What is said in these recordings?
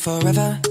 forever,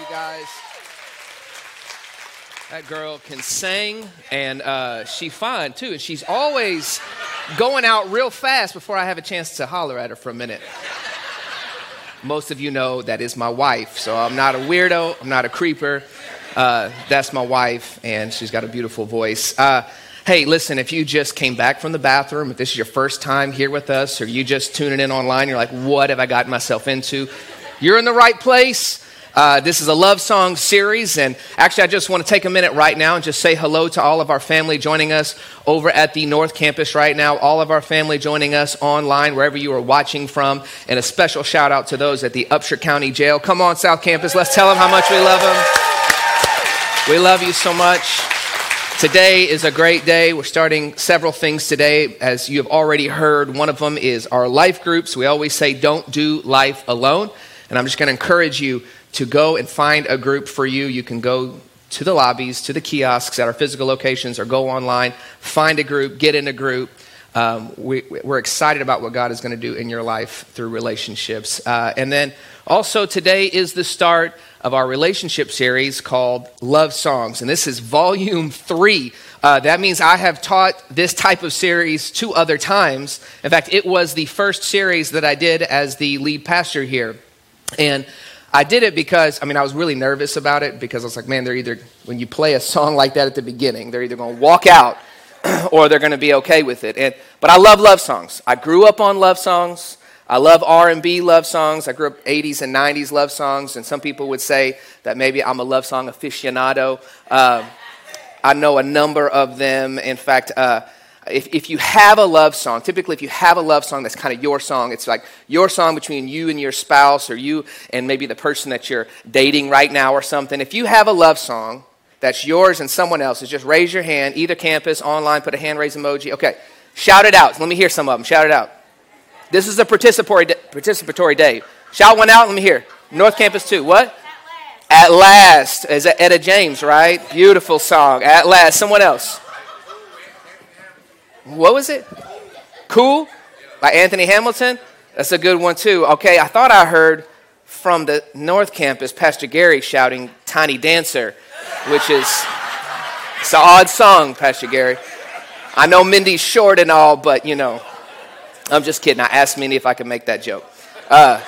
you guys. That girl can sing, and uh, fine too. And she's always going out real fast before I have a chance to holler at her for a minute. Most of you know that is my wife, so I'm not a weirdo. I'm not a creeper. Uh, that's my wife, and she's got a beautiful voice. Uh, hey, listen, if you just came back from the bathroom, if this is your first time here with us, or you just tuning in online, you're like, what have I gotten myself into? You're in the right place. Uh, this is a love song series, and actually, I just want to take a minute right now and just say hello to all of our family joining us over at the North Campus right now, all of our family joining us online, wherever you are watching from, and a special shout out to those at the Upshur County Jail. Come on, South Campus, let's tell them how much we love them. We love you so much. Today is a great day. We're starting several things today. As you have already heard, one of them is our life groups. We always say, don't do life alone. And I'm just going to encourage you to go and find a group for you. You can go to the lobbies, to the kiosks at our physical locations, or go online, find a group, get in a group. Um, we, we're excited about what God is going to do in your life through relationships. Uh, and then also, today is the start of our relationship series called Love Songs. And this is volume three. Uh, that means I have taught this type of series two other times. In fact, it was the first series that I did as the lead pastor here. And I did it because, I mean, I was really nervous about it because I was like, man, they're either, when you play a song like that at the beginning, they're either going to walk out or they're going to be okay with it. And, but I love love songs. I grew up on love songs. I love R&B love songs. I grew up 80s and 90s love songs, and some people would say that maybe I'm a love song aficionado. Um, I know a number of them. In fact, uh, if, if you have a love song, typically if you have a love song that's kind of your song, it's like your song between you and your spouse or you and maybe the person that you're dating right now or something. If you have a love song that's yours and someone else's, just raise your hand, either campus, online, put a hand raise emoji. Okay, shout it out. Let me hear some of them. Shout it out. This is a participatory, day- participatory day. Shout one out. Let me hear. North Campus 2. What? At last. Is that Etta James, right? Beautiful song. At last. Someone else. What was it? Cool? By Anthony Hamilton? That's a good one, too. Okay, I thought I heard from the North Campus Pastor Gary shouting Tiny Dancer, which is it's an odd song, Pastor Gary. I know Mindy's short and all, but you know, I'm just kidding. I asked Mindy if I could make that joke. Uh,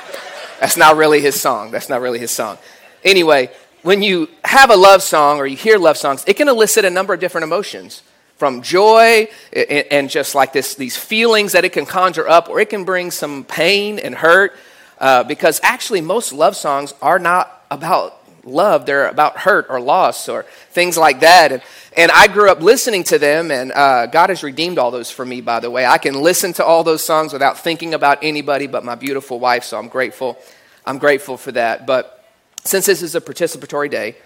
that's not really his song. That's not really his song. Anyway, when you have a love song or you hear love songs, it can elicit a number of different emotions from joy and, just like this, these feelings that it can conjure up, or it can bring some pain and hurt. Uh, because actually, most love songs are not about love, they're about hurt or loss or things like that. And, and I grew up listening to them, and uh, God has redeemed all those for me, by the way. I can listen to all those songs without thinking about anybody but my beautiful wife, so I'm grateful. I'm grateful for that. But since this is a participatory day,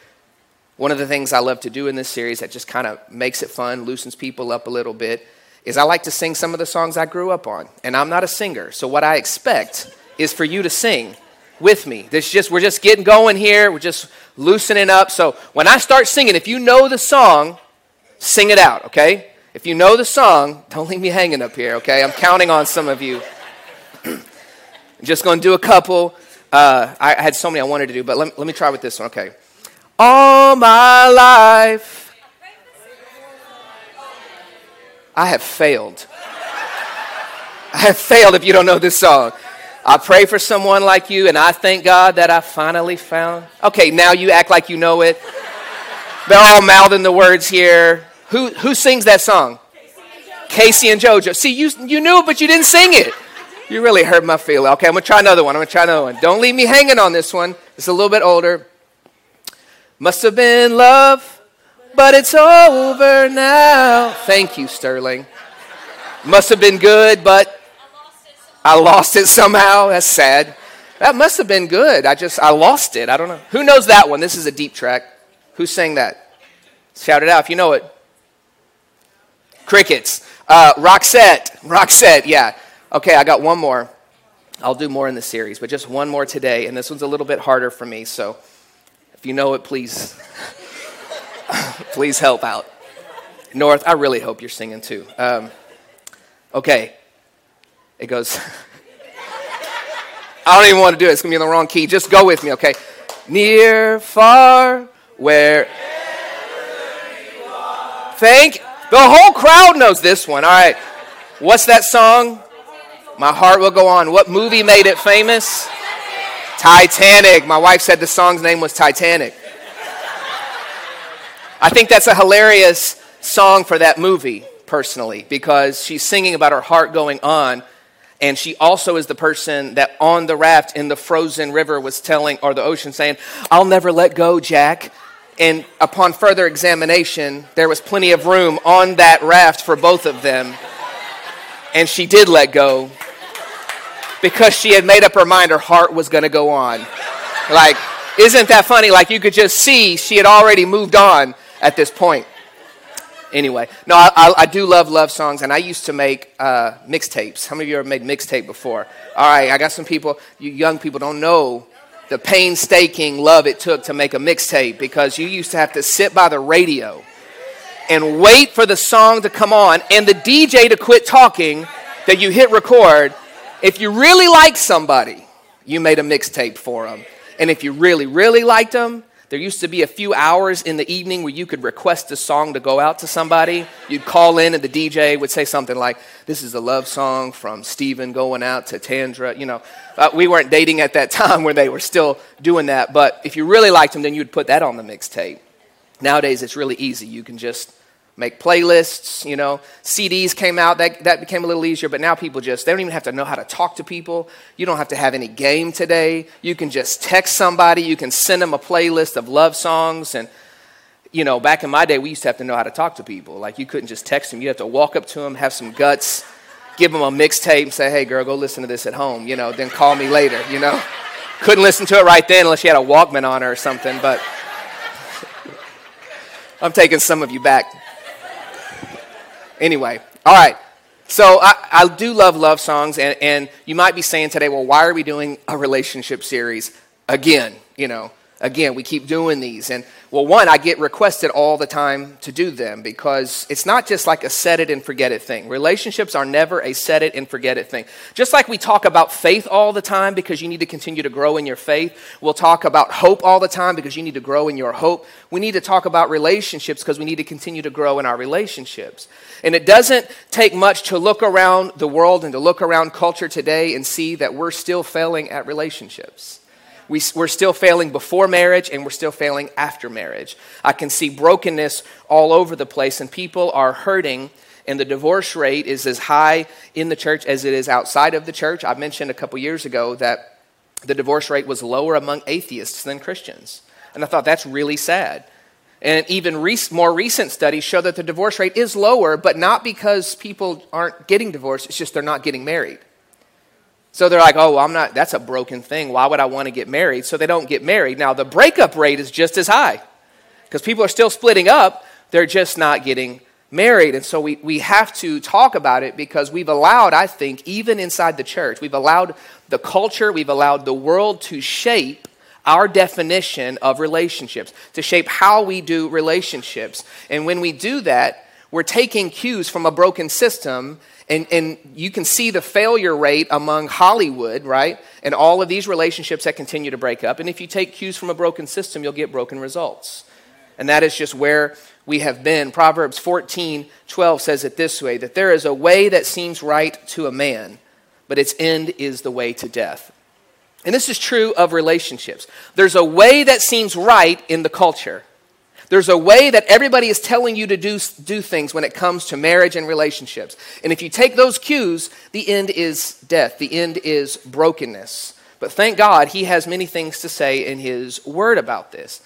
one of the things I love to do in this series that just kind of makes it fun, loosens people up a little bit, is I like to sing some of the songs I grew up on. And I'm not a singer, so what I expect is for you to sing with me. This just we're just getting going here. We're just loosening up. So when I start singing, if you know the song, sing it out, okay? If you know the song, don't leave me hanging up here, okay? I'm counting on some of you. I'm just going to do a couple. Uh, I had so many I wanted to do, but let, let me try with this one, okay? All my life. I have failed. I have failed if you don't know this song. I pray for someone like you, and I thank God that I finally found. Okay, now you act like you know it. They're all mouthing the words here. Who, who sings that song? K-Ci and JoJo. See, you, you knew it, but you didn't sing it. You really hurt my feeling. Okay, I'm going to try another one. I'm going to try another one. Don't leave me hanging on this one. It's a little bit older. Must have been love, but it's over now. Thank you, Sterling. Must have been good, but I lost it somehow. That's sad. That must have been good. I just, I lost it. I don't know. Who knows that one? This is a deep track. Who sang that? Shout it out if you know it. Crickets. Uh, Roxette. Roxette, yeah. Okay, I got one more. I'll do more in the series, but just one more today. And this one's a little bit harder for me. So you know it, please, please help out. North, I really hope you're singing too. Um, okay. It goes, I don't even want to do it. It's going to be in the wrong key. Just go with me, okay? Near, far, where. Thank the whole crowd knows this one. All right. What's that song? My heart will go on. What movie made it famous? Titanic. My wife said the song's name was Titanic. I think that's a hilarious song for that movie, personally, because she's singing about her heart going on. And she also is the person that on the raft in the frozen river was telling, or the ocean saying, I'll never let go, Jack. And upon further examination, there was plenty of room on that raft for both of them. And she did let go because she had made up her mind her heart was going to go on. Like, isn't that funny? Like, you could just see she had already moved on at this point. Anyway, no, I, I, I do love love songs, and I used to make uh, mixtapes. How many of you ever made mixtape before? All right, I got some people, you young people don't know the painstaking love it took to make a mixtape because you used to have to sit by the radio and wait for the song to come on and the DJ to quit talking that you hit record. If you really liked somebody, you made a mixtape for them. And if you really, really liked them, there used to be a few hours in the evening where you could request a song to go out to somebody. You'd call in, and the DJ would say something like, This is a love song from Stephen going out to Tandra. You know, uh, we weren't dating at that time where they were still doing that, but if you really liked them, then you'd put that on the mixtape. Nowadays, it's really easy. You can just make playlists, you know. CDs came out, that, that became a little easier, but now people just, they don't even have to know how to talk to people. You don't have to have any game today. You can just text somebody, you can send them a playlist of love songs. And, you know, back in my day, we used to have to know how to talk to people. Like, you couldn't just text them, you have to walk up to them, have some guts, give them a mixtape, and say, hey, girl, go listen to this at home, you know, then call me later, you know. Couldn't listen to it right then unless you had a Walkman on her or something, but I'm taking some of you back. Anyway, all right. So I, I do love love songs, and, and you might be saying today, well, why are we doing a relationship series again? You know, again, we keep doing these. And well, one, I get requested all the time to do them because it's not just like a set it and forget it thing. Relationships are never a set it and forget it thing. Just like we talk about faith all the time because you need to continue to grow in your faith, we'll talk about hope all the time because you need to grow in your hope. We need to talk about relationships because we need to continue to grow in our relationships. And it doesn't take much to look around the world and to look around culture today and see that we're still failing at relationships. We, are still failing before marriage and we're still failing after marriage. I can see brokenness all over the place, and people are hurting, and the divorce rate is as high in the church as it is outside of the church. I mentioned a couple years ago that the divorce rate was lower among atheists than Christians. And I thought that's really sad. And even more recent studies show that the divorce rate is lower, but not because people aren't getting divorced, it's just they're not getting married. So they're like, oh, I'm not, that's a broken thing. Why would I want to get married? So they don't get married. Now, the breakup rate is just as high because people are still splitting up, they're just not getting married. And so we, we have to talk about it because we've allowed, I think, even inside the church, we've allowed the culture, we've allowed the world to shape our definition of relationships, to shape how we do relationships. And when we do that, we're taking cues from a broken system, and, and you can see the failure rate among Hollywood, right? And all of these relationships that continue to break up. And if you take cues from a broken system, you'll get broken results. And that is just where we have been. Proverbs 14 12 says it this way that there is a way that seems right to a man, but its end is the way to death. And this is true of relationships. There's a way that seems right in the culture. There's a way that everybody is telling you to do, do things when it comes to marriage and relationships. And if you take those cues, the end is death, the end is brokenness. But thank God, He has many things to say in His Word about this.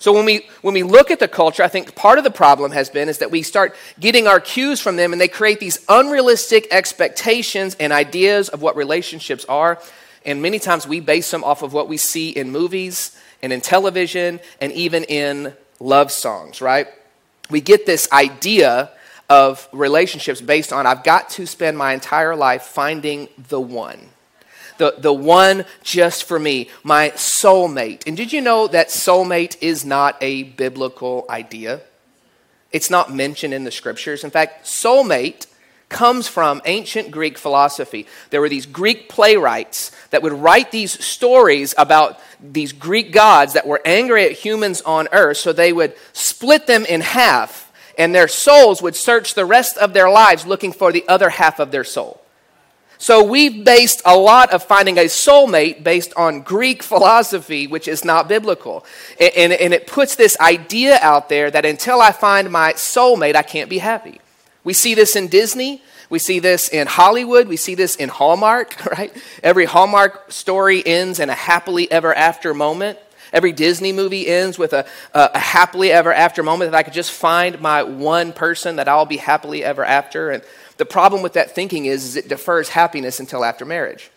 So when we, when we look at the culture, I think part of the problem has been is that we start getting our cues from them and they create these unrealistic expectations and ideas of what relationships are. And many times we base them off of what we see in movies and in television and even in love songs, right? We get this idea of relationships based on I've got to spend my entire life finding the one. The, the one just for me, my soulmate. And did you know that soulmate is not a biblical idea? It's not mentioned in the scriptures. In fact, soulmate comes from ancient Greek philosophy. There were these Greek playwrights that would write these stories about these Greek gods that were angry at humans on earth, so they would split them in half, and their souls would search the rest of their lives looking for the other half of their soul. So we've based a lot of finding a soulmate based on Greek philosophy, which is not biblical. And, and, and, it puts this idea out there that until I find my soulmate, I can't be happy. We see this in Disney. We see this in Hollywood. We see this in Hallmark, right? Every Hallmark story ends in a happily ever after moment. Every Disney movie ends with a, a, a, happily ever after moment that I could just find my one person that I'll be happily ever after. And the problem with that thinking is, is it defers happiness until after marriage.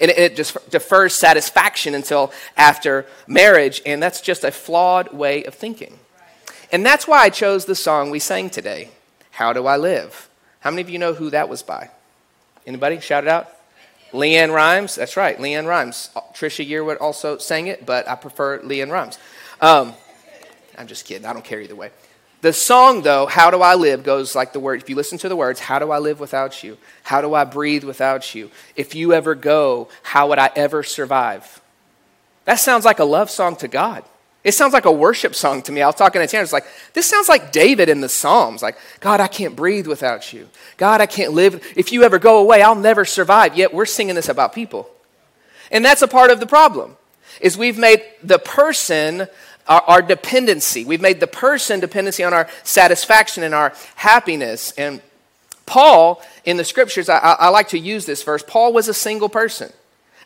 And it, it just defers satisfaction until after marriage. And that's just a flawed way of thinking. And that's why I chose the song we sang today, How Do I Live? How many of you know who that was by? Anybody? Shout it out. LeAnn Rimes. That's right, LeAnn Rimes. Trisha Yearwood also sang it, but I prefer LeAnn Rimes. Um, I'm just kidding. I don't care either way. The song, though, How Do I Live, goes like the word. If you listen to the words, How do I live without you? How do I breathe without you? If you ever go, how would I ever survive? That sounds like a love song to God. It sounds like a worship song to me. I was talking to Tanner. It's like, this sounds like David in the Psalms. Like, God, I can't breathe without you. God, I can't live. If you ever go away, I'll never survive. Yet we're singing this about people. And that's a part of the problem, is we've made the person our, our dependency. We've made the person dependency on our satisfaction and our happiness. And Paul, in the scriptures, I, I like to use this verse. Paul was a single person.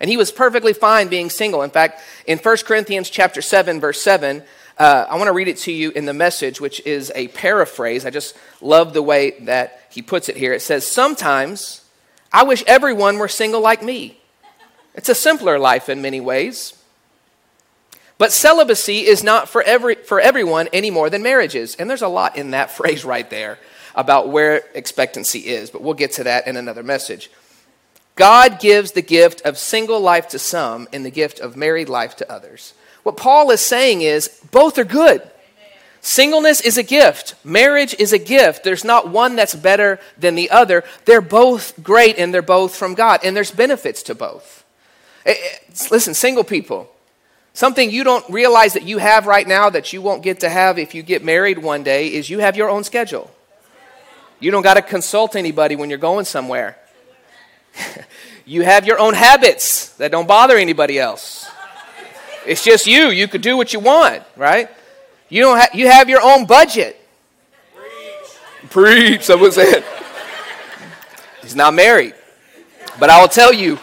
And he was perfectly fine being single. In fact, in 1 Corinthians chapter 7, verse 7, uh, I want to read it to you in the message, which is a paraphrase. I just love the way that he puts it here. It says, Sometimes I wish everyone were single like me. It's a simpler life in many ways. But celibacy is not for, every, for everyone any more than marriage is. And there's a lot in that phrase right there about where expectancy is, but we'll get to that in another message. God gives the gift of single life to some and the gift of married life to others. What Paul is saying is both are good. Singleness is a gift. Marriage is a gift. There's not one that's better than the other. They're both great and they're both from God. And there's benefits to both. Eh, eh, listen, single people, something you don't realize that you have right now that you won't get to have if you get married one day is you have your own schedule. You don't got to consult anybody when you're going somewhere. you have your own habits that don't bother anybody else. It's just you. You could do what you want, right? You don't have you have your own budget. Preach. Preach, someone said. He's not married. But I will tell you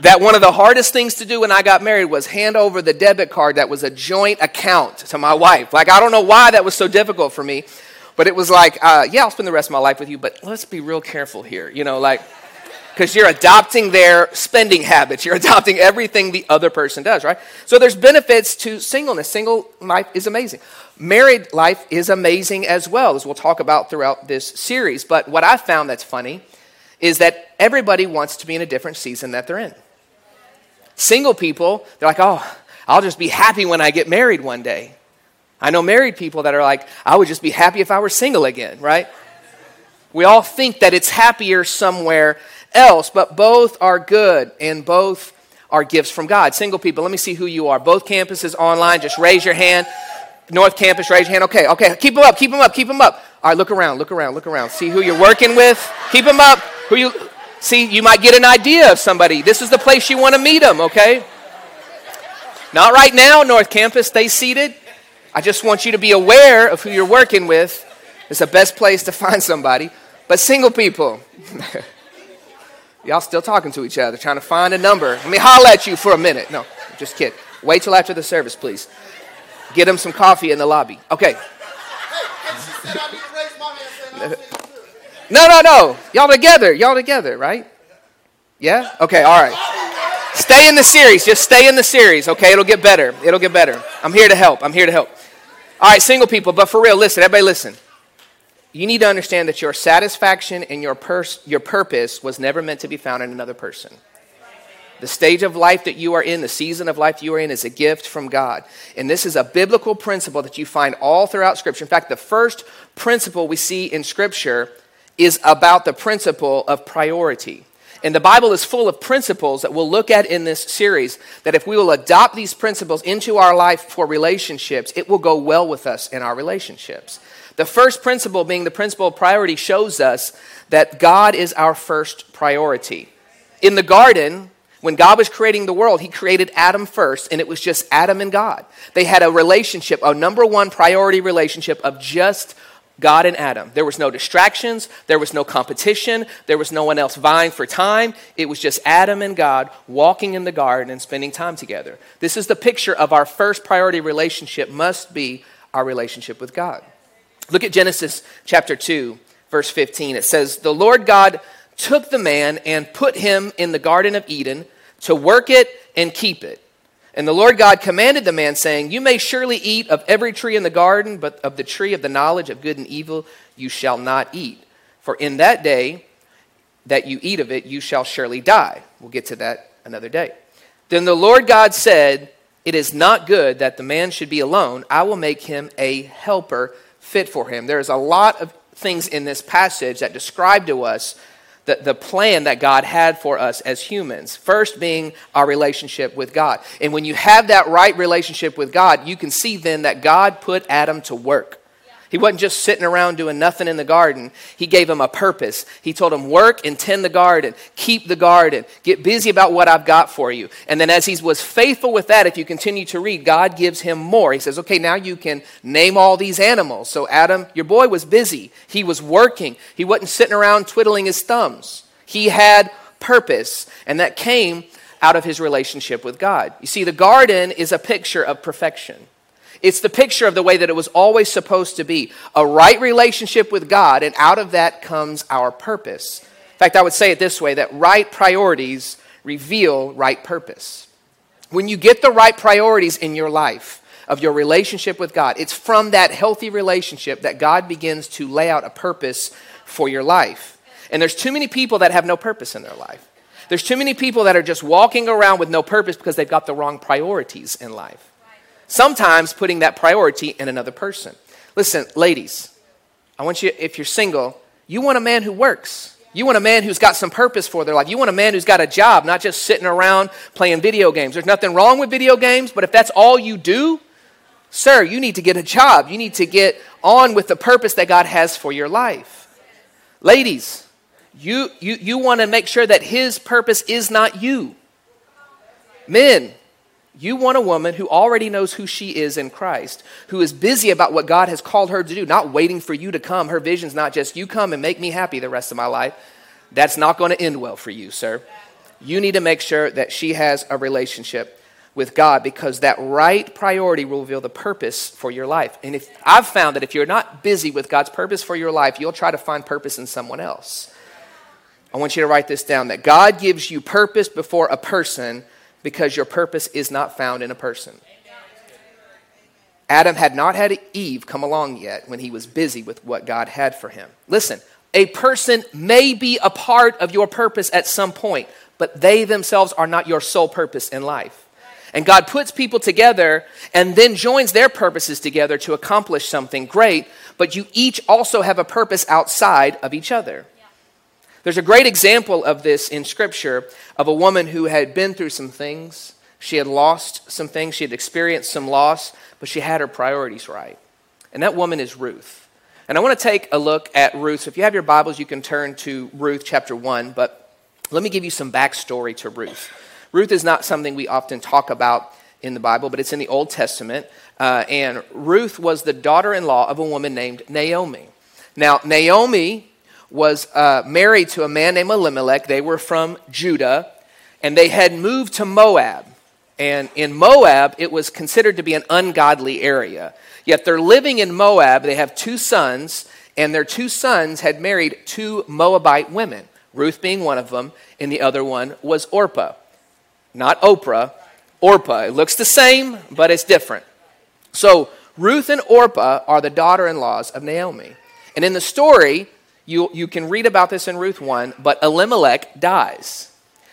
that one of the hardest things to do when I got married was hand over the debit card that was a joint account to my wife. Like, I don't know why that was so difficult for me, but it was like, uh, yeah, I'll spend the rest of my life with you, but let's be real careful here. You know, like, because you're adopting their spending habits. You're adopting everything the other person does, right? So there's benefits to singleness. Single life is amazing. Married life is amazing as well, as we'll talk about throughout this series. But what I found that's funny is that everybody wants to be in a different season that they're in. Single people, they're like, oh, I'll just be happy when I get married one day. I know married people that are like, I would just be happy if I were single again, right? We all think that it's happier somewhere else, but both are good and both are gifts from God. Single people, let me see who you are. Both campuses online, just raise your hand. North Campus, raise your hand. Okay, okay, keep them up, keep them up, keep them up. All right, look around, look around, look around. See who you're working with. Keep them up. Who you see? You might get an idea of somebody. This is the place you want to meet them. Okay. Not right now, North Campus. Stay seated. I just want you to be aware of who you're working with. It's the best place to find somebody. But single people, y'all still talking to each other, trying to find a number. Let me holler at you for a minute. No, just kidding. Wait till after the service, please. Get them some coffee in the lobby. Okay. No, no, no. Y'all together. Y'all together, right? Yeah? Okay, all right. Stay in the series. Just stay in the series, okay? It'll get better. It'll get better. I'm here to help. I'm here to help. All right, single people, but for real, listen, everybody listen. You need to understand that your satisfaction and your, pers- your purpose was never meant to be found in another person. The stage of life that you are in, the season of life you are in, is a gift from God. And this is a biblical principle that you find all throughout Scripture. In fact, the first principle we see in Scripture is about the principle of priority. And the Bible is full of principles that we'll look at in this series that if we will adopt these principles into our life for relationships, it will go well with us in our relationships. The first principle, being the principle of priority, shows us that God is our first priority. In the garden, when God was creating the world, He created Adam first, and it was just Adam and God. They had a relationship, a number one priority relationship of just God and Adam. There was no distractions, there was no competition, there was no one else vying for time. It was just Adam and God walking in the garden and spending time together. This is the picture of our first priority relationship must be our relationship with God. Look at Genesis chapter 2, verse 15. It says, "The Lord God took the man and put him in the garden of Eden to work it and keep it." And the Lord God commanded the man, saying, You may surely eat of every tree in the garden, but of the tree of the knowledge of good and evil you shall not eat. For in that day that you eat of it, you shall surely die. We'll get to that another day. Then the Lord God said, It is not good that the man should be alone. I will make him a helper fit for him. There's a lot of things in this passage that describe to us the, the plan that God had for us as humans. First, being our relationship with God. And when you have that right relationship with God, you can see then that God put Adam to work. He wasn't just sitting around doing nothing in the garden. He gave him a purpose. He told him, Work and tend the garden, keep the garden, get busy about what I've got for you. And then, as he was faithful with that, if you continue to read, God gives him more. He says, Okay, now you can name all these animals. So, Adam, your boy was busy. He was working. He wasn't sitting around twiddling his thumbs. He had purpose, and that came out of his relationship with God. You see, the garden is a picture of perfection. It's the picture of the way that it was always supposed to be a right relationship with God, and out of that comes our purpose. In fact, I would say it this way that right priorities reveal right purpose. When you get the right priorities in your life, of your relationship with God, it's from that healthy relationship that God begins to lay out a purpose for your life. And there's too many people that have no purpose in their life. There's too many people that are just walking around with no purpose because they've got the wrong priorities in life sometimes putting that priority in another person. Listen, ladies, I want you, if you're single, you want a man who works. You want a man who's got some purpose for their life. You want a man who's got a job, not just sitting around playing video games. There's nothing wrong with video games, but if that's all you do, sir, you need to get a job. You need to get on with the purpose that God has for your life. Ladies, you, you, you want to make sure that his purpose is not you. Men, you want a woman who already knows who she is in Christ, who is busy about what God has called her to do, not waiting for you to come. Her vision's not just you come and make me happy the rest of my life. That's not going to end well for you, sir. You need to make sure that she has a relationship with God because that right priority will reveal the purpose for your life. And if I've found that if you're not busy with God's purpose for your life, you'll try to find purpose in someone else. I want you to write this down that God gives you purpose before a person because your purpose is not found in a person. Adam had not had Eve come along yet when he was busy with what God had for him. Listen, a person may be a part of your purpose at some point, but they themselves are not your sole purpose in life. And God puts people together and then joins their purposes together to accomplish something great, but you each also have a purpose outside of each other. There's a great example of this in Scripture of a woman who had been through some things. She had lost some things, she had experienced some loss, but she had her priorities right. And that woman is Ruth. And I want to take a look at Ruth. So if you have your Bibles, you can turn to Ruth chapter 1, but let me give you some backstory to Ruth. Ruth is not something we often talk about in the Bible, but it's in the Old Testament. Uh, and Ruth was the daughter in law of a woman named Naomi. Now, Naomi was uh, married to a man named Elimelech. They were from Judah, and they had moved to Moab. And in Moab, it was considered to be an ungodly area. Yet they're living in Moab. They have two sons, and their two sons had married two Moabite women, Ruth being one of them, and the other one was Orpah not Oprah, Orpah. It looks the same, but it's different. So Ruth and Orpah are the daughter in laws of Naomi. And in the story, you, you can read about this in Ruth 1, but Elimelech dies,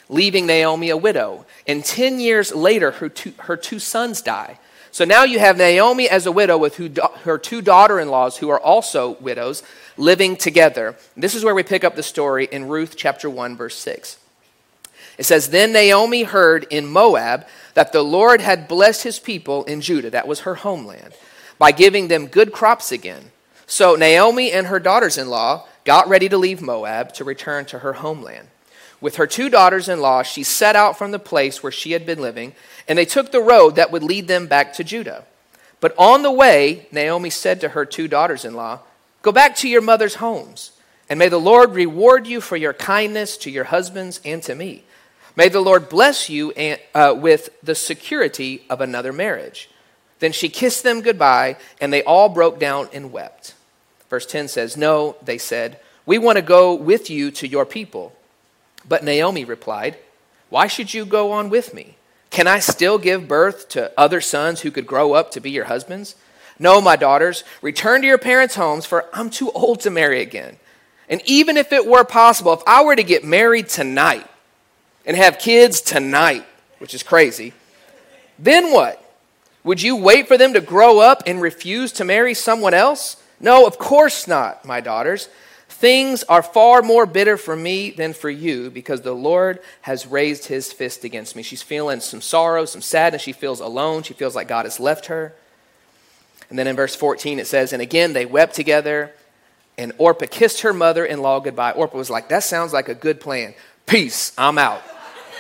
leaving Naomi a widow. And 10 years later, her two, her two sons die. So now you have Naomi as a widow with who, her two daughter in laws, who are also widows, living together. This is where we pick up the story in Ruth chapter 1, verse 6. It says, Then Naomi heard in Moab that the Lord had blessed his people in Judah, that was her homeland, by giving them good crops again. So Naomi and her daughters in law got ready to leave Moab to return to her homeland. With her two daughters in law, she set out from the place where she had been living, and they took the road that would lead them back to Judah. But on the way, Naomi said to her two daughters in law, Go back to your mother's homes, and may the Lord reward you for your kindness to your husbands and to me. May the Lord bless you and, uh, with the security of another marriage. Then she kissed them goodbye, and they all broke down and wept. Verse 10 says, No, they said, we want to go with you to your people. But Naomi replied, Why should you go on with me? Can I still give birth to other sons who could grow up to be your husbands? No, my daughters, return to your parents' homes, for I'm too old to marry again. And even if it were possible, if I were to get married tonight, and have kids tonight, which is crazy, then what? Would you wait for them to grow up and refuse to marry someone else? No, of course not, my daughters. Things are far more bitter for me than for you because the Lord has raised his fist against me. She's feeling some sorrow, some sadness. She feels alone. She feels like God has left her. And then in verse 14 it says, And again they wept together, and Orpah kissed her mother in law goodbye. Orpah was like, That sounds like a good plan. Peace, I'm out.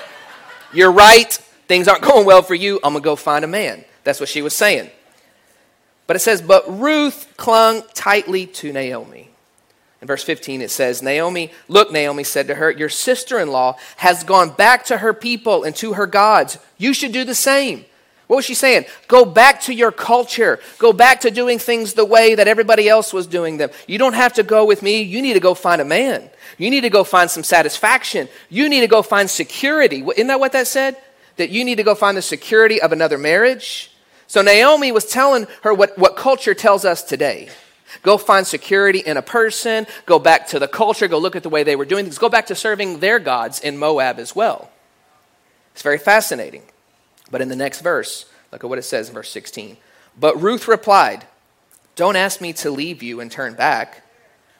You're right. Things aren't going well for you. I'm going to go find a man. That's what she was saying. But it says, But Ruth clung tightly to Naomi. In verse 15, it says, Naomi, look, Naomi said to her, Your sister in law has gone back to her people and to her gods. You should do the same. What was she saying? Go back to your culture. Go back to doing things the way that everybody else was doing them. You don't have to go with me. You need to go find a man. You need to go find some satisfaction. You need to go find security. Isn't that what that said? That you need to go find the security of another marriage? So Naomi was telling her what, what culture tells us today. Go find security in a person, go back to the culture, go look at the way they were doing things, go back to serving their gods in Moab as well. It's very fascinating. But in the next verse, look at what it says in verse 16. But Ruth replied, Don't ask me to leave you and turn back.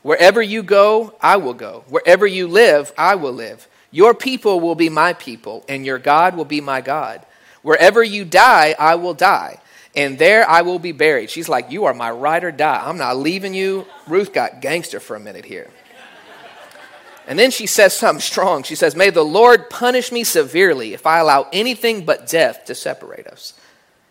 Wherever you go, I will go. Wherever you live, I will live. Your people will be my people, and your God will be my God. Wherever you die, I will die, and there I will be buried. She's like, You are my ride or die. I'm not leaving you. Ruth got gangster for a minute here. And then she says something strong. She says, May the Lord punish me severely if I allow anything but death to separate us.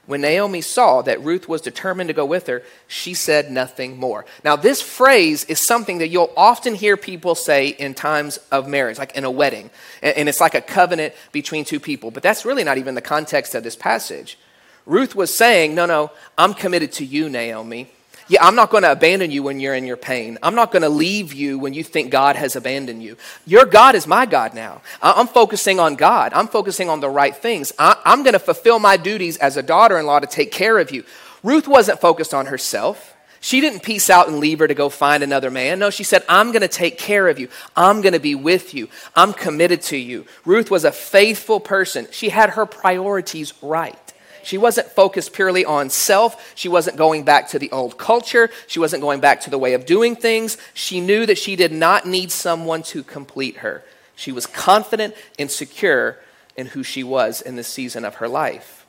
When Naomi saw that Ruth was determined to go with her, she said nothing more. Now, this phrase is something that you'll often hear people say in times of marriage, like in a wedding. And it's like a covenant between two people. But that's really not even the context of this passage. Ruth was saying, No, no, I'm committed to you, Naomi. Yeah, I'm not going to abandon you when you're in your pain. I'm not going to leave you when you think God has abandoned you. Your God is my God now. I'm focusing on God. I'm focusing on the right things. I'm going to fulfill my duties as a daughter in law to take care of you. Ruth wasn't focused on herself. She didn't peace out and leave her to go find another man. No, she said, I'm going to take care of you. I'm going to be with you. I'm committed to you. Ruth was a faithful person. She had her priorities right. She wasn't focused purely on self. She wasn't going back to the old culture. She wasn't going back to the way of doing things. She knew that she did not need someone to complete her. She was confident and secure in who she was in this season of her life.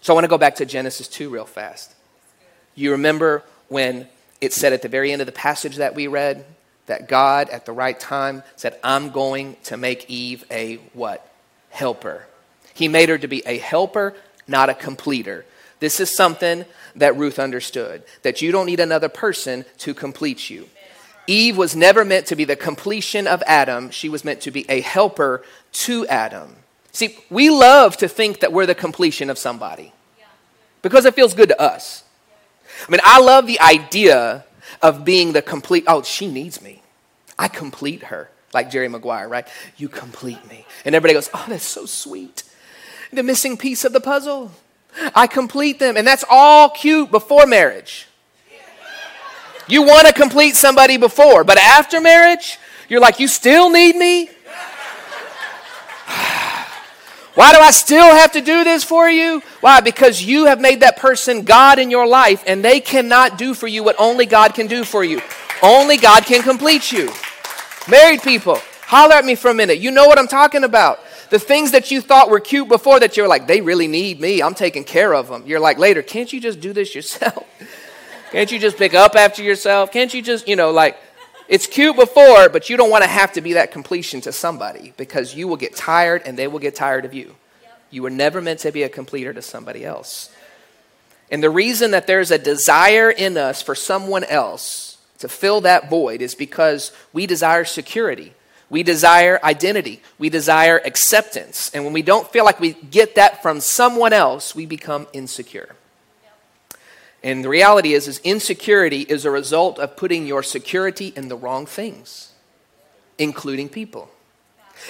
So I want to go back to Genesis 2 real fast. You remember when it said at the very end of the passage that we read that God at the right time said, I'm going to make Eve a what? Helper. He made her to be a helper, not a completer. This is something that Ruth understood that you don't need another person to complete you. Eve was never meant to be the completion of Adam, she was meant to be a helper to Adam. See, we love to think that we're the completion of somebody because it feels good to us. I mean, I love the idea of being the complete, oh, she needs me. I complete her. Like Jerry Maguire, right? You complete me. And everybody goes, oh, that's so sweet. The missing piece of the puzzle. I complete them. And that's all cute before marriage. You want to complete somebody before, but after marriage, you're like, you still need me? Why do I still have to do this for you? Why? Because you have made that person God in your life, and they cannot do for you what only God can do for you. Only God can complete you. Married people, holler at me for a minute. You know what I'm talking about. The things that you thought were cute before that you're like, they really need me. I'm taking care of them. You're like, later, can't you just do this yourself? can't you just pick up after yourself? Can't you just, you know, like, it's cute before, but you don't want to have to be that completion to somebody because you will get tired and they will get tired of you. You were never meant to be a completer to somebody else. And the reason that there's a desire in us for someone else to fill that void is because we desire security. We desire identity. We desire acceptance. And when we don't feel like we get that from someone else, we become insecure. And the reality is, is insecurity is a result of putting your security in the wrong things, including people.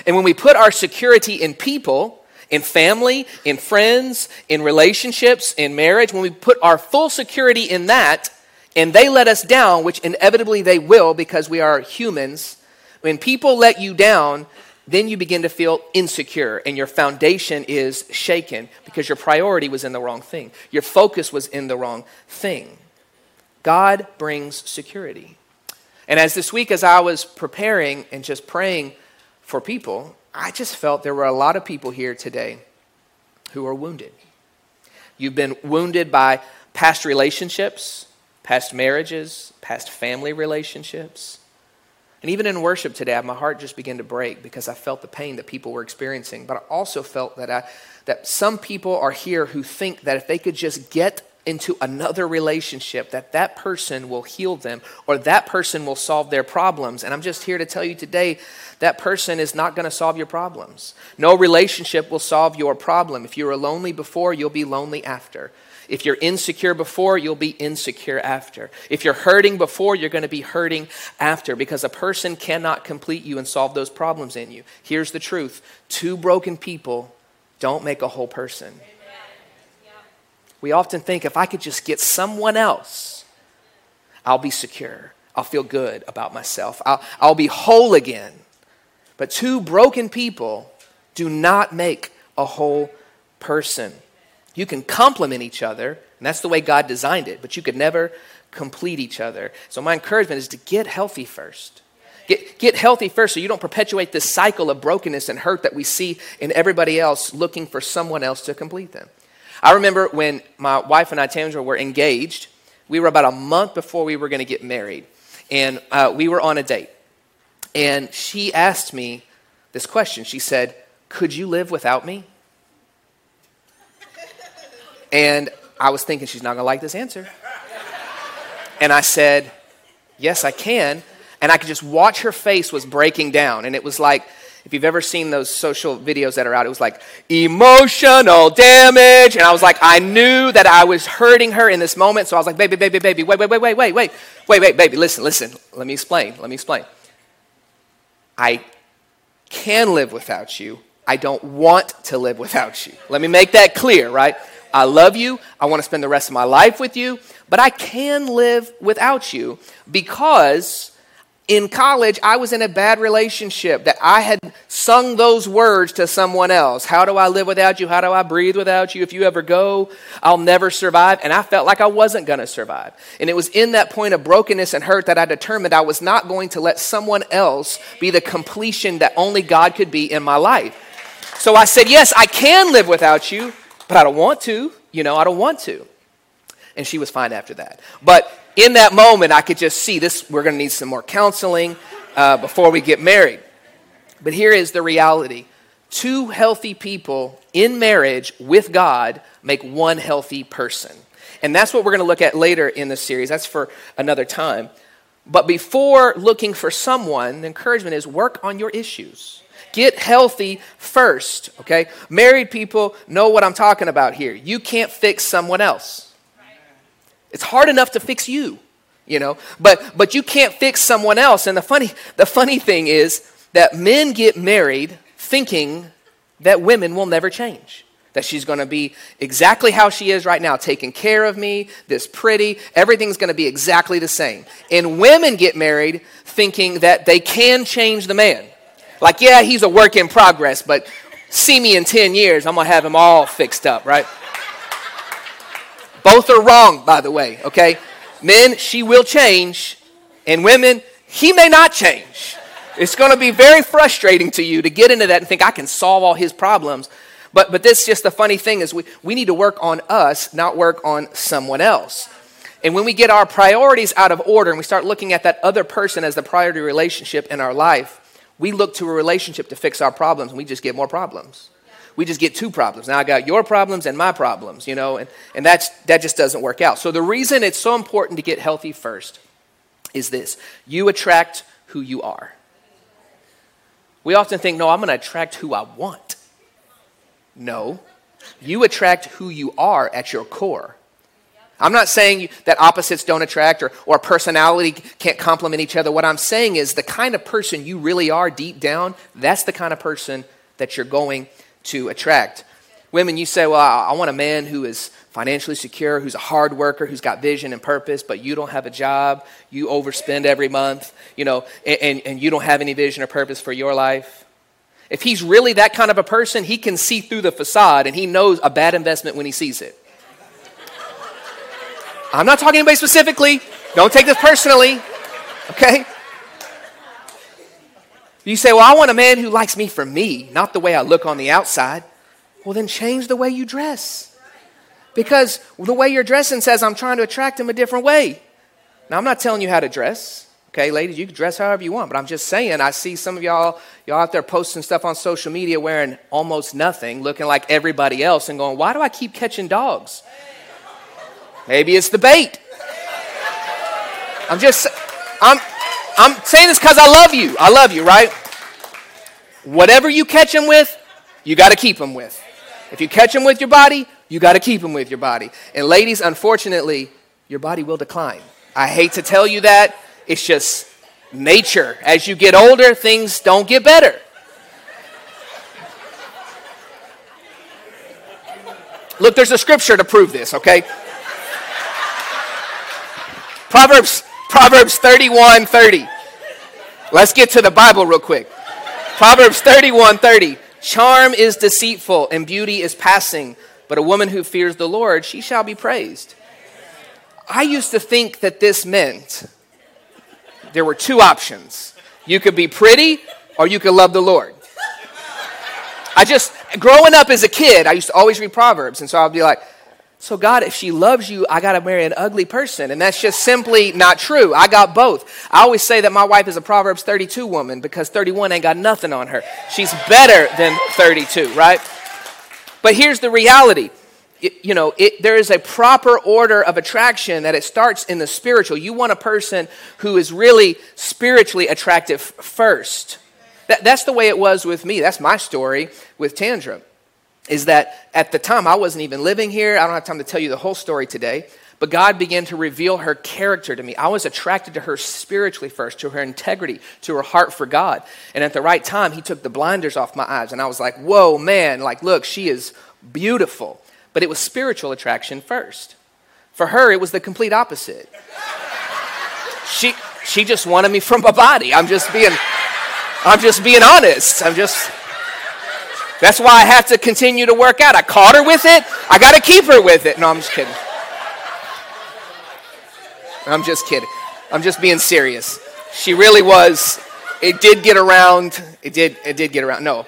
And when we put our security in people, in family, in friends, in relationships, in marriage, when we put our full security in that, and they let us down, which inevitably they will because we are humans, when people let you down, then you begin to feel insecure and your foundation is shaken because your priority was in the wrong thing. Your focus was in the wrong thing. God brings security. And as this week, as I was preparing and just praying for people, I just felt there were a lot of people here today who are wounded. You've been wounded by past relationships, past marriages, past family relationships. And even in worship today, my heart just began to break because I felt the pain that people were experiencing. But I also felt that, I, that some people are here who think that if they could just get into another relationship, that that person will heal them or that person will solve their problems. And I'm just here to tell you today that person is not going to solve your problems. No relationship will solve your problem. If you were lonely before, you'll be lonely after. If you're insecure before, you'll be insecure after. If you're hurting before, you're going to be hurting after because a person cannot complete you and solve those problems in you. Here's the truth two broken people don't make a whole person. We often think if I could just get someone else, I'll be secure. I'll feel good about myself. I'll, I'll be whole again. But two broken people do not make a whole person. You can complement each other, and that's the way God designed it, but you could never complete each other. So, my encouragement is to get healthy first. Get, get healthy first so you don't perpetuate this cycle of brokenness and hurt that we see in everybody else looking for someone else to complete them. I remember when my wife and I, Tandra, were engaged, we were about a month before we were going to get married, and uh, we were on a date. And she asked me this question. She said, Could you live without me? And I was thinking, she's not going to like this answer. And I said, Yes, I can. And I could just watch her face was breaking down. And it was like, if you've ever seen those social videos that are out, it was like emotional damage. And I was like, I knew that I was hurting her in this moment. So I was like, baby, baby, baby, wait, wait, wait, wait, wait, wait, wait, wait, baby, listen, listen. Let me explain. Let me explain. I can live without you. I don't want to live without you. Let me make that clear, right? I love you. I want to spend the rest of my life with you, but I can live without you because in college, I was in a bad relationship that I had sung those words to someone else. How do I live without you? How do I breathe without you? If you ever go, I'll never survive. And I felt like I wasn't going to survive. And it was in that point of brokenness and hurt that I determined I was not going to let someone else be the completion that only God could be in my life. So I said, Yes, I can live without you, but I don't want to. You know, I don't want to. And she was fine after that. But in that moment, I could just see this, we're going to need some more counseling uh, before we get married. But here is the reality two healthy people in marriage with God make one healthy person. And that's what we're going to look at later in the series. That's for another time. But before looking for someone, the encouragement is work on your issues. Get healthy first, okay? Married people know what I'm talking about here. You can't fix someone else. It's hard enough to fix you, you know, but but you can't fix someone else. And the funny the funny thing is that men get married thinking that women will never change. That she's going to be exactly how she is right now, taking care of me, this pretty, everything's going to be exactly the same. And women get married thinking that they can change the man. Like, yeah, he's a work in progress, but see me in 10 years, I'm going to have him all fixed up, right? Both are wrong, by the way, okay? Men, she will change, and women, he may not change. It's going to be very frustrating to you to get into that and think, I can solve all his problems. But, but this just the funny thing is we, we need to work on us, not work on someone else. And when we get our priorities out of order and we start looking at that other person as the priority relationship in our life, we look to a relationship to fix our problems and we just get more problems we just get two problems. Now I got your problems and my problems, you know, and, and that's, that just doesn't work out. So the reason it's so important to get healthy first is this you attract who you are. We often think, no, I'm going to attract who I want. No, you attract who you are at your core. I'm not saying that opposites don't attract or, or personality can't complement each other. What I'm saying is the kind of person you really are deep down, that's the kind of person that you're going to attract. Women, you say, Well, I, want a man who is financially secure, who's a hard worker, who's got vision and purpose, but you don't have a job, you overspend every month, you know, and, and, and you don't have any vision or purpose for your life. If he's really that kind of a person, he can see through the facade and he knows a bad investment when he sees it. I'm not talking anybody specifically. Don't take this personally. Okay? You say, Well, I want a man who likes me for me, not the way I look on the outside. Well, then change the way you dress. Because the way you're dressing says I'm trying to attract him a different way. Now, I'm not telling you how to dress. Okay, ladies, you can dress however you want, but I'm just saying, I see some of y'all, y'all out there posting stuff on social media wearing almost nothing, looking like everybody else, and going, why do I keep catching dogs? Maybe it's the bait. I'm just, I'm, I'm saying this because I love you. I love you, right? Whatever you catch them with, you got to keep them with. If you catch them with your body, you got to keep them with your body. And ladies, unfortunately, your body will decline. I hate to tell you that. It's just nature. As you get older, things don't get better. Look, there's a scripture to prove this, okay? Proverbs Proverbs 31 30. Let's get to the Bible real quick. Proverbs 31 30. Charm is deceitful and beauty is passing, but a woman who fears the Lord, she shall be praised. I used to think that this meant there were two options. You could be pretty or you could love the Lord. I just, growing up as a kid, I used to always read Proverbs, and so I'd be like, so, God, if she loves you, I got to marry an ugly person. And that's just simply not true. I got both. I always say that my wife is a Proverbs 32 woman because 31 ain't got nothing on her. She's better than 32, right? But here's the reality. It, you know, it, there is a proper order of attraction that it starts in the spiritual. You want a person who is really spiritually attractive first. That, that's the way it was with me. That's my story with Tandra is that at the time I wasn't even living here. I don't have time to tell you the whole story today. But God began to reveal her character to me. I was attracted to her spiritually first, to her integrity, to her heart for God. And at the right time, He took the blinders off my eyes. And I was like, whoa, man, like, look, she is beautiful. but it was spiritual attraction first. For her, it was the complete opposite. She, she just wanted me from my body. I'm just being, I'm just being honest. I'm just, that's why I have to continue to work out. I caught her with it. I got to keep her with it. No, I'm just kidding. I'm just kidding. I'm just being serious. She really was. It did get around. It did. It did get around. No,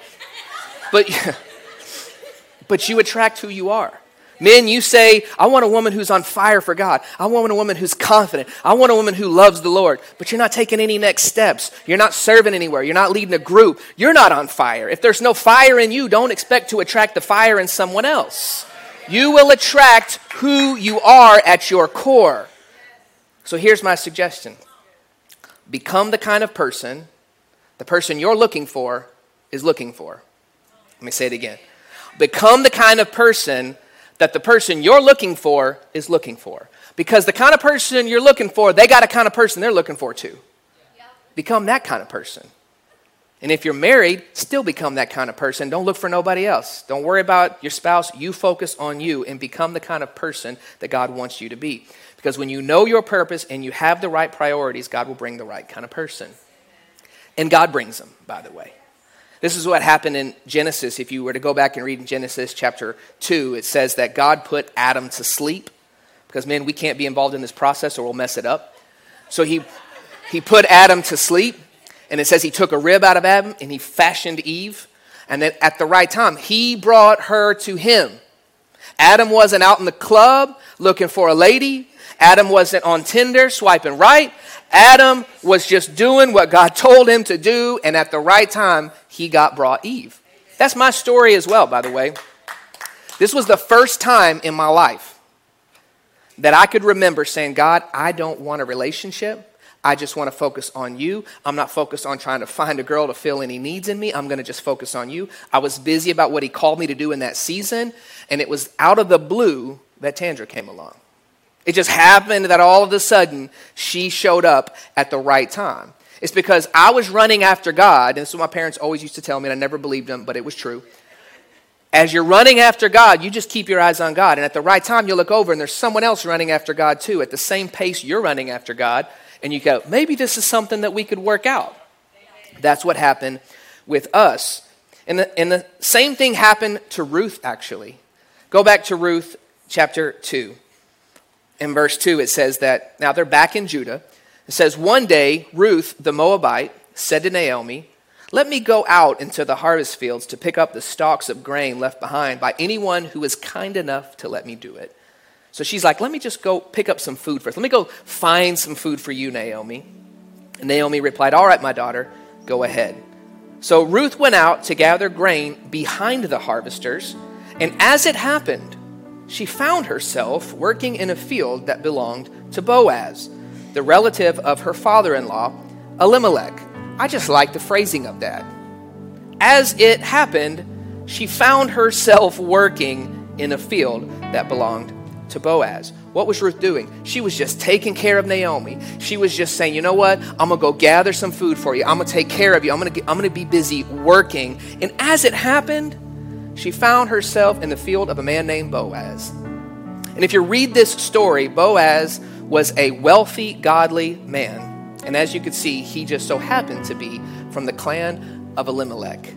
but but you attract who you are. Men, you say, I want a woman who's on fire for God. I want a woman who's confident. I want a woman who loves the Lord. But you're not taking any next steps. You're not serving anywhere. You're not leading a group. You're not on fire. If there's no fire in you, don't expect to attract the fire in someone else. You will attract who you are at your core. So here's my suggestion become the kind of person the person you're looking for is looking for. Let me say it again. Become the kind of person that the person you're looking for is looking for. Because the kind of person you're looking for, they got a kind of person they're looking for too. Become that kind of person. And if you're married, still become that kind of person. Don't look for nobody else. Don't worry about your spouse. You focus on you and become the kind of person that God wants you to be. Because when you know your purpose and you have the right priorities, God will bring the right kind of person. And God brings them, by the way. This is what happened in Genesis. If you were to go back and read in Genesis chapter 2, it says that God put Adam to sleep because, man, we can't be involved in this process or we'll mess it up. So he, he put Adam to sleep, and it says he took a rib out of Adam and he fashioned Eve. And then at the right time, he brought her to him. Adam wasn't out in the club looking for a lady. Adam wasn't on Tinder swiping right. Adam was just doing what God told him to do, and at the right time, he got brought Eve. That's my story as well, by the way. This was the first time in my life that I could remember saying, God, I don't want a relationship. I just want to focus on you. I'm not focused on trying to find a girl to fill any needs in me. I'm going to just focus on you. I was busy about what he called me to do in that season, and it was out of the blue that Tandra came along. It just happened that all of a sudden she showed up at the right time. It's because I was running after God, and this is what my parents always used to tell me, and I never believed them, but it was true. As you're running after God, you just keep your eyes on God. And at the right time, you look over and there's someone else running after God too, at the same pace you're running after God. And you go, maybe this is something that we could work out. That's what happened with us. And the, and the same thing happened to Ruth, actually. Go back to Ruth chapter 2 in verse 2, it says that now they're back in Judah. It says, One day, Ruth the Moabite said to Naomi, Let me go out into the harvest fields to pick up the stalks of grain left behind by anyone who is kind enough to let me do it. So she's like, Let me just go pick up some food first. Let me go find some food for you, Naomi. And Naomi replied, All right, my daughter, go ahead. So Ruth went out to gather grain behind the harvesters, and as it happened, she found herself working in a field that belonged to Boaz, the relative of her father in law, Elimelech. I just like the phrasing of that. As it happened, she found herself working in a field that belonged to Boaz. What was Ruth doing? She was just taking care of Naomi. She was just saying, you know what? I'm going to go gather some food for you. I'm going to take care of you. I'm going to, I'm going to be busy working. And as it happened, she found herself in the field of a man named Boaz. And if you read this story, Boaz was a wealthy, godly man. And as you can see, he just so happened to be from the clan of Elimelech.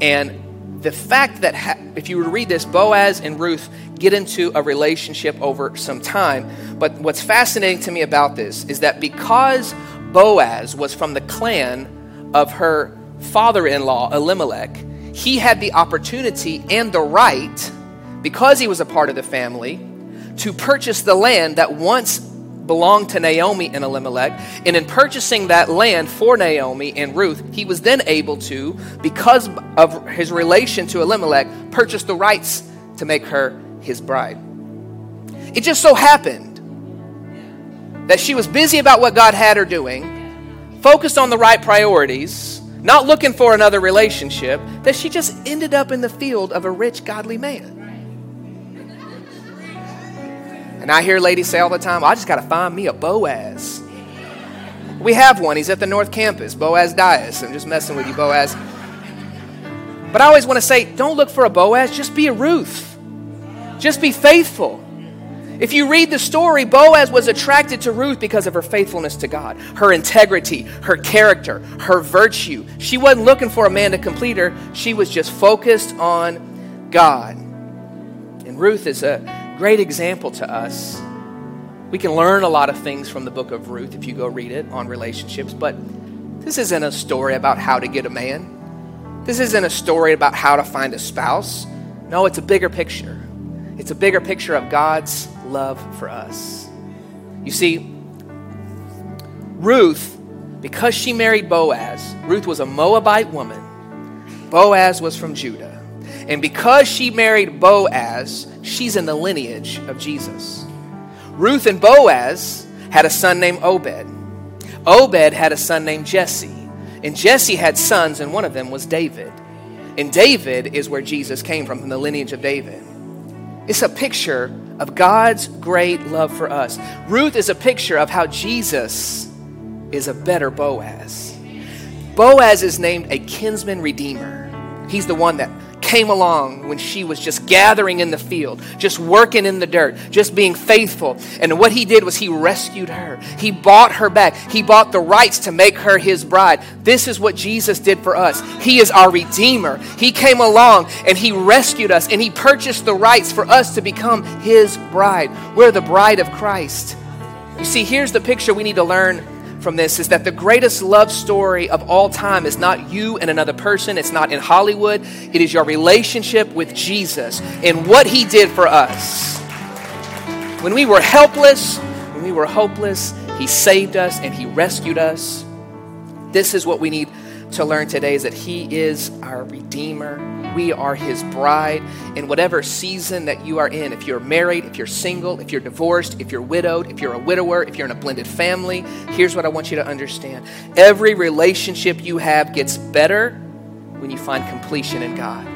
And the fact that ha- if you were to read this, Boaz and Ruth get into a relationship over some time. But what's fascinating to me about this is that because Boaz was from the clan of her father in law, Elimelech, he had the opportunity and the right, because he was a part of the family, to purchase the land that once belonged to Naomi and Elimelech. And in purchasing that land for Naomi and Ruth, he was then able to, because of his relation to Elimelech, purchase the rights to make her his bride. It just so happened that she was busy about what God had her doing, focused on the right priorities not looking for another relationship, that she just ended up in the field of a rich, godly man. And I hear ladies say all the time, I just got to find me a Boaz. We have one. He's at the North Campus, Boaz Dias. I'm just messing with you, Boaz. But I always want to say, don't look for a Boaz, just be a Ruth. Just be faithful. If you read the story, Boaz was attracted to Ruth because of her faithfulness to God, her integrity, her character, her virtue. She wasn't looking for a man to complete her, she was just focused on God. And Ruth is a great example to us. We can learn a lot of things from the book of Ruth if you go read it on relationships, but this isn't a story about how to get a man. This isn't a story about how to find a spouse. No, it's a bigger picture. It's a bigger picture of God's love for us. You see, Ruth, because she married Boaz, Ruth was a Moabite woman. Boaz was from Judah. And because she married Boaz, she's in the lineage of Jesus. Ruth and Boaz had a son named Obed. Obed had a son named Jesse. And Jesse had sons, and one of them was David. And David is where Jesus came from, from the lineage of David. It's a picture of God's great love for us. Ruth is a picture of how Jesus is a better Boaz. Boaz is named a kinsman redeemer. He's the one that came along when she was just gathering in the field, just working in the dirt, just being faithful. And what he did was he rescued her. He bought her back. He bought the rights to make her his bride. This is what Jesus did for us. He is our redeemer. He came along and he rescued us and he purchased the rights for us to become his bride. We're the bride of Christ. You see, here's the picture we need to learn from this is that the greatest love story of all time is not you and another person, it's not in Hollywood, it is your relationship with Jesus and what he did for us. When we were helpless, when we were hopeless, he saved us and he rescued us. This is what we need to learn today is that he is our redeemer we are his bride in whatever season that you are in. If you're married, if you're single, if you're divorced, if you're widowed, if you're a widower, if you're in a blended family, here's what I want you to understand. Every relationship you have gets better when you find completion in God.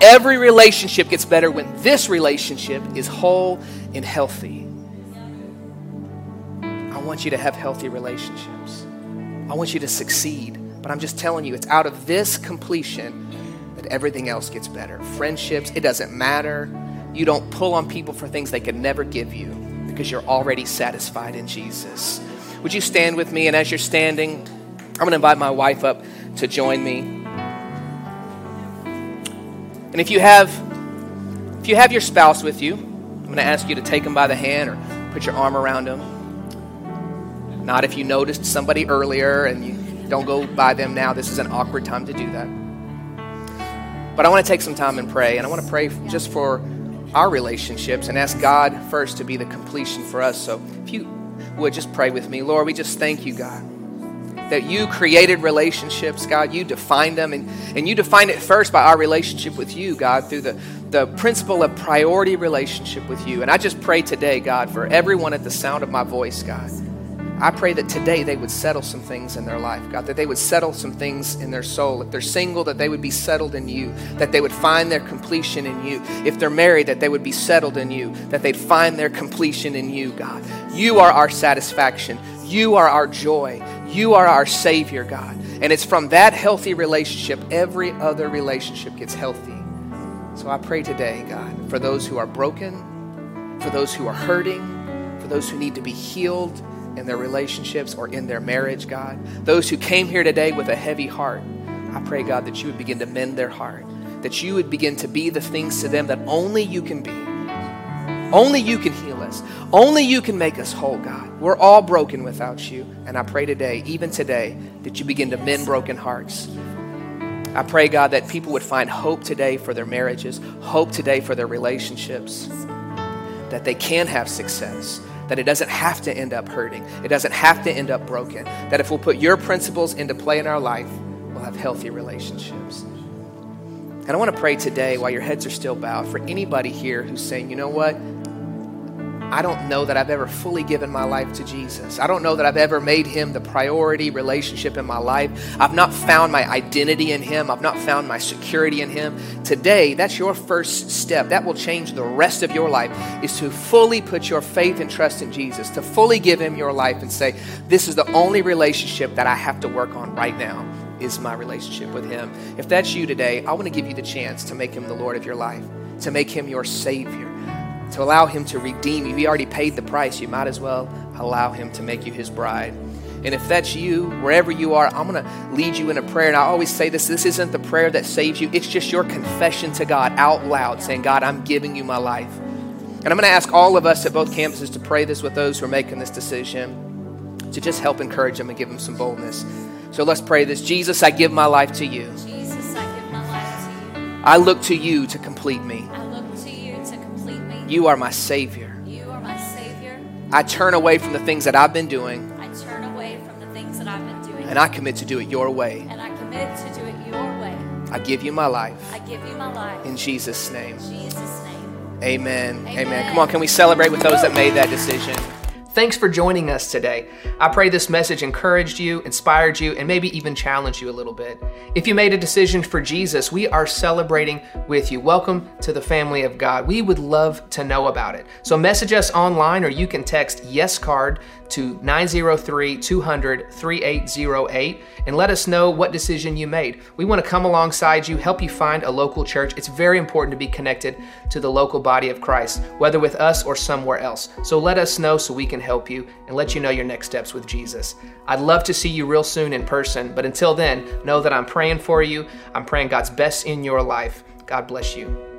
Every relationship gets better when this relationship is whole and healthy. I want you to have healthy relationships. I want you to succeed. But I'm just telling you, it's out of this completion that everything else gets better. Friendships, it doesn't matter. You don't pull on people for things they could never give you because you're already satisfied in Jesus. Would you stand with me? And as you're standing, I'm going to invite my wife up to join me. And if you have if you have your spouse with you, I'm going to ask you to take them by the hand or put your arm around them. Not if you noticed somebody earlier and you don't go by them now. This is an awkward time to do that. But I want to take some time and pray, and I want to pray just for our relationships and ask God first to be the completion for us. So if you would just pray with me, Lord, we just thank you, God, that you created relationships, God. You defined them, and, and you defined it first by our relationship with you, God, through the, the principle of priority relationship with you. And I just pray today, God, for everyone at the sound of my voice, God I pray that today they would settle some things in their life, God, that they would settle some things in their soul. If they're single, that they would be settled in you, that they would find their completion in you. If they're married, that they would be settled in you, that they'd find their completion in you, God. You are our satisfaction. You are our joy. You are our Savior, God. And it's from that healthy relationship, every other relationship gets healthy. So I pray today, God, for those who are broken, for those who are hurting, for those who need to be healed in their relationships or in their marriage, God. Those who came here today with a heavy heart, I pray, God, that you would begin to mend their heart, that you would begin to be the things to them that only you can be. Only you can heal us. Only you can make us whole, God. We're all broken without you. And I pray today, even today, that you begin to mend broken hearts. I pray, God, that people would find hope today for their marriages, hope today for their relationships, that they can have success, that it doesn't have to end up hurting, it doesn't have to end up broken. That if we'll put your principles into play in our life, we'll have healthy relationships. And I want to pray today while your heads are still bowed for anybody here who's saying, you know what? I don't know that I've ever fully given my life to Jesus. I don't know that I've ever made him the priority relationship in my life. I've not found my identity in him. I've not found my security in him. Today, that's your first step. That will change the rest of your life is to fully put your faith and trust in Jesus, to fully give him your life and say, this is the only relationship that I have to work on right now is my relationship with him. If that's you today, I want to give you the chance to make him the Lord of your life, to make him your savior to allow Him to redeem you. He already paid the price. You might as well allow Him to make you His bride. And if that's you, wherever you are, I'm going to lead you in a prayer. And I always say this this isn't the prayer that saves you, it's just your confession to God out loud, saying, God, I'm giving you my life. And I'm going to ask all of us at both campuses to pray this with those who are making this decision, to just help encourage them and give them some boldness. So let's pray this Jesus, I give my life to you. Jesus, I give my life to you. I look to you to complete me. I look to you to complete me. You are my Savior. You are my Savior. I turn away from the things that I've been doing, I turn away from the things that I've been doing. and I commit to do it your way. and I commit to do it your way. I give you my life. I give you my life. In Jesus' name. In Jesus' name. Amen. Amen. Amen. Come on, can we celebrate with those that made that decision? Thanks for joining us today. I pray this message encouraged you, inspired you, and maybe even challenged you a little bit. If you made a decision for Jesus, we are celebrating with you. Welcome to the family of God. We would love to know about it. So message us online or you can text yes card to 903 200 3808 and let us know what decision you made. We want to come alongside you, help you find a local church. It's very important to be connected to the local body of Christ, whether with us or somewhere else. So let us know so we can help you and let you know your next steps with Jesus. I'd love to see you real soon in person, but until then, know that I'm praying for you. I'm praying God's best in your life. God bless you.